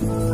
Kính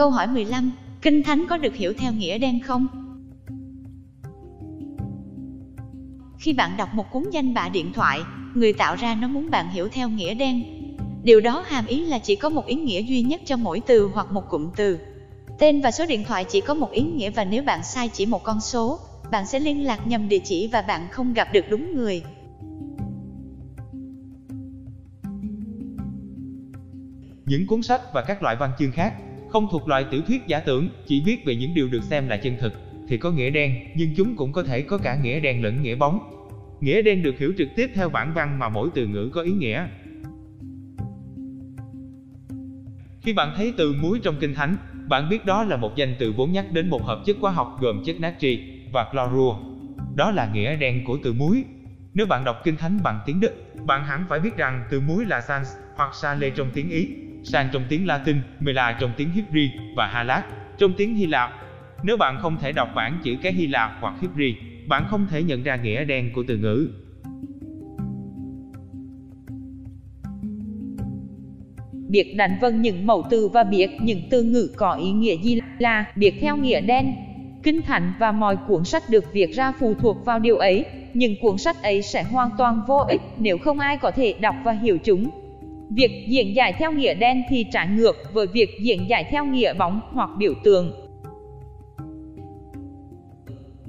Câu hỏi 15. Kinh Thánh có được hiểu theo nghĩa đen không? Khi bạn đọc một cuốn danh bạ điện thoại, người tạo ra nó muốn bạn hiểu theo nghĩa đen. Điều đó hàm ý là chỉ có một ý nghĩa duy nhất cho mỗi từ hoặc một cụm từ. Tên và số điện thoại chỉ có một ý nghĩa và nếu bạn sai chỉ một con số, bạn sẽ liên lạc nhầm địa chỉ và bạn không gặp được đúng người. Những cuốn sách và các loại văn chương khác không thuộc loại tiểu thuyết giả tưởng, chỉ viết về những điều được xem là chân thực, thì có nghĩa đen, nhưng chúng cũng có thể có cả nghĩa đen lẫn nghĩa bóng. Nghĩa đen được hiểu trực tiếp theo bản văn mà mỗi từ ngữ có ý nghĩa. Khi bạn thấy từ muối trong kinh thánh, bạn biết đó là một danh từ vốn nhắc đến một hợp chất hóa học gồm chất natri và clorua. Đó là nghĩa đen của từ muối. Nếu bạn đọc kinh thánh bằng tiếng Đức, bạn hẳn phải biết rằng từ muối là sans hoặc sale trong tiếng Ý, sang trong tiếng Latin, Mela trong tiếng Hebrew và Halak trong tiếng Hy Lạp. Nếu bạn không thể đọc bản chữ cái Hy Lạp hoặc Hebrew, bạn không thể nhận ra nghĩa đen của từ ngữ. Biết đánh vân những mẫu từ và biết những từ ngữ có ý nghĩa gì là biết theo nghĩa đen. Kinh Thánh và mọi cuốn sách được viết ra phụ thuộc vào điều ấy, những cuốn sách ấy sẽ hoàn toàn vô ích nếu không ai có thể đọc và hiểu chúng. Việc diễn giải theo nghĩa đen thì trái ngược với việc diễn giải theo nghĩa bóng hoặc biểu tượng.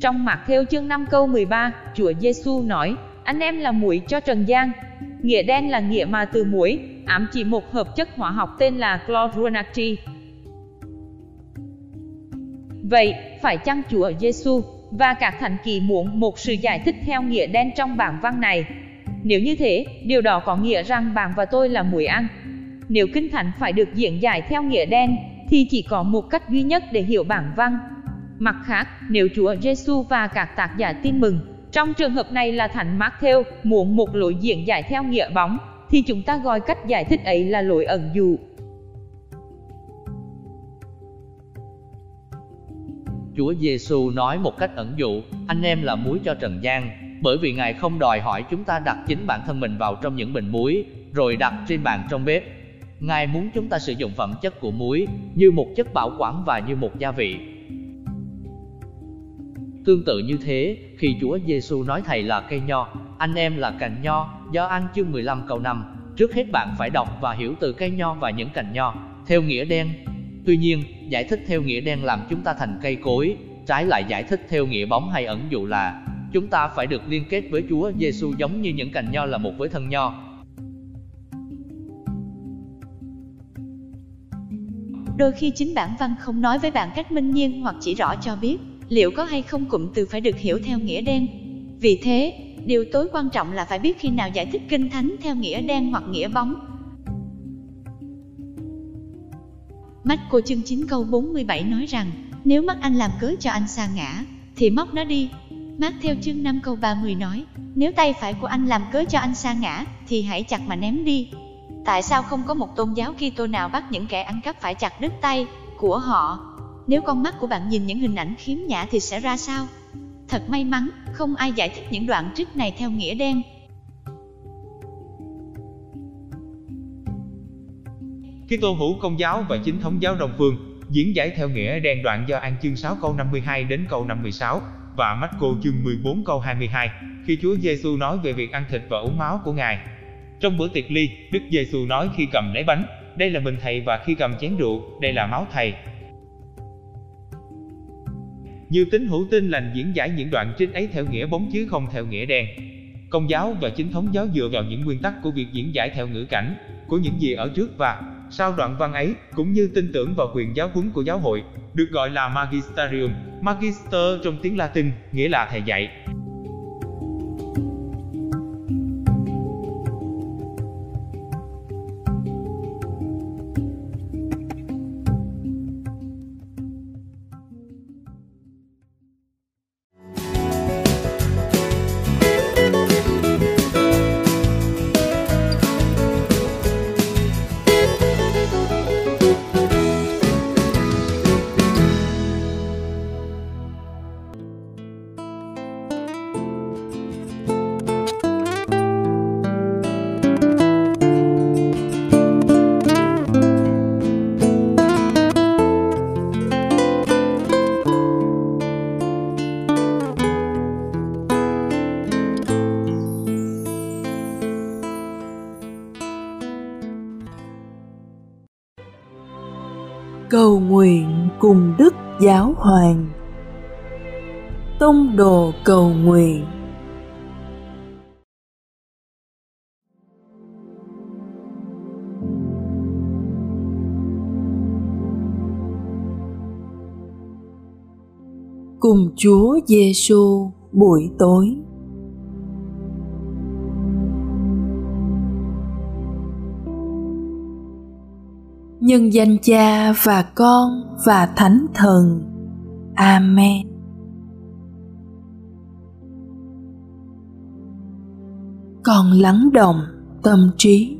Trong Mạc Theo chương 5 câu 13, Chúa Giêsu nói, anh em là muối cho trần gian. Nghĩa đen là nghĩa mà từ muối, ám chỉ một hợp chất hóa học tên là chlorunatri. Vậy, phải chăng Chúa Giêsu và các thánh kỳ muốn một sự giải thích theo nghĩa đen trong bản văn này? Nếu như thế, điều đó có nghĩa rằng bạn và tôi là muối ăn. Nếu kinh thánh phải được diễn giải theo nghĩa đen, thì chỉ có một cách duy nhất để hiểu bản văn. Mặt khác, nếu Chúa Giêsu và các tác giả tin mừng, trong trường hợp này là Thánh Matthew, muốn một lối diễn giải theo nghĩa bóng, thì chúng ta gọi cách giải thích ấy là lối ẩn dụ. Chúa Giêsu nói một cách ẩn dụ, anh em là muối cho trần gian, bởi vì Ngài không đòi hỏi chúng ta đặt chính bản thân mình vào trong những bình muối, rồi đặt trên bàn trong bếp. Ngài muốn chúng ta sử dụng phẩm chất của muối như một chất bảo quản và như một gia vị. Tương tự như thế, khi Chúa Giêsu nói Thầy là cây nho, anh em là cành nho, do ăn chương 15 câu 5, trước hết bạn phải đọc và hiểu từ cây nho và những cành nho, theo nghĩa đen. Tuy nhiên, giải thích theo nghĩa đen làm chúng ta thành cây cối, trái lại giải thích theo nghĩa bóng hay ẩn dụ là chúng ta phải được liên kết với Chúa Giêsu giống như những cành nho là một với thân nho. đôi khi chính bản văn không nói với bạn cách minh nhiên hoặc chỉ rõ cho biết liệu có hay không cụm từ phải được hiểu theo nghĩa đen. Vì thế, điều tối quan trọng là phải biết khi nào giải thích kinh thánh theo nghĩa đen hoặc nghĩa bóng. Mắt cô chương 9 câu 47 nói rằng, nếu mắt anh làm cớ cho anh sa ngã, thì móc nó đi. Mát theo chương 5 câu 30 nói, nếu tay phải của anh làm cớ cho anh sa ngã, thì hãy chặt mà ném đi. Tại sao không có một tôn giáo Kitô nào bắt những kẻ ăn cắp phải chặt đứt tay của họ? Nếu con mắt của bạn nhìn những hình ảnh khiếm nhã thì sẽ ra sao? Thật may mắn, không ai giải thích những đoạn trích này theo nghĩa đen. Kitô hữu công giáo và chính thống giáo đông phương diễn giải theo nghĩa đen đoạn do An chương 6 câu 52 đến câu 56 và Marco chương 14 câu 22 khi Chúa Giêsu nói về việc ăn thịt và uống máu của Ngài. Trong bữa tiệc ly, Đức Giêsu nói khi cầm lấy bánh, đây là mình thầy và khi cầm chén rượu, đây là máu thầy. Nhiều tín hữu tin lành diễn giải những đoạn trích ấy theo nghĩa bóng chứ không theo nghĩa đen. Công giáo và chính thống giáo dựa vào những nguyên tắc của việc diễn giải theo ngữ cảnh của những gì ở trước và sau đoạn văn ấy, cũng như tin tưởng vào quyền giáo huấn của giáo hội, được gọi là magisterium, magister trong tiếng Latin, nghĩa là thầy dạy. Giáo Hoàng. Tông đồ cầu nguyện. Cùng Chúa Giêsu buổi tối. Nhân danh cha và con và thánh thần. Amen. Còn lắng động tâm trí,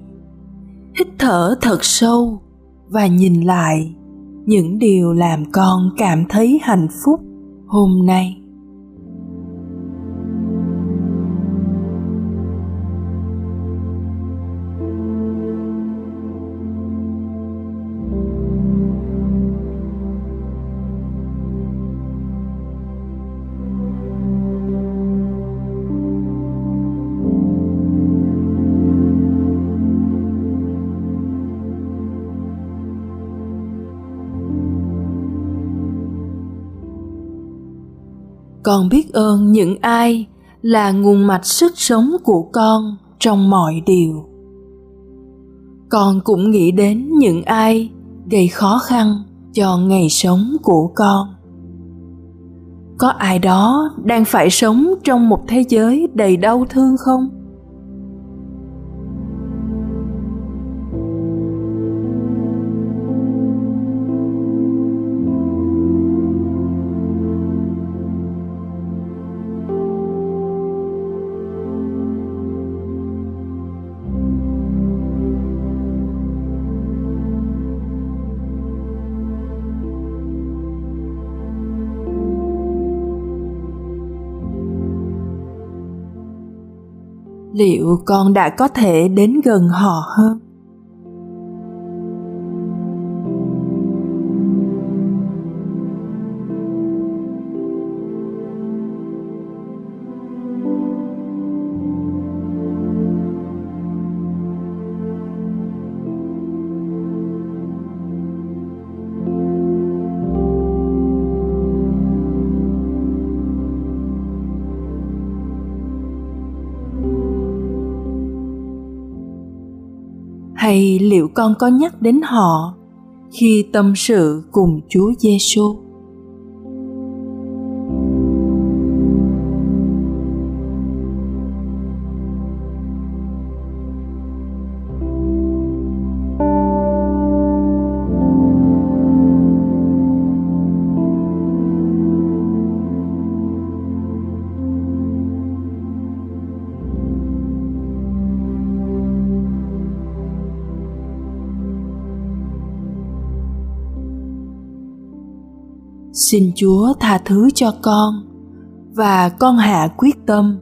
hít thở thật sâu và nhìn lại những điều làm con cảm thấy hạnh phúc hôm nay. Con biết ơn những ai là nguồn mạch sức sống của con trong mọi điều. Con cũng nghĩ đến những ai gây khó khăn cho ngày sống của con. Có ai đó đang phải sống trong một thế giới đầy đau thương không? Liệu con đã có thể đến gần họ hơn? Hay liệu con có nhắc đến họ khi tâm sự cùng Chúa Giêsu. Xin chúa tha thứ cho con, và con hạ quyết tâm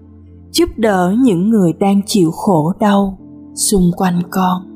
giúp đỡ những người đang chịu khổ đau xung quanh con.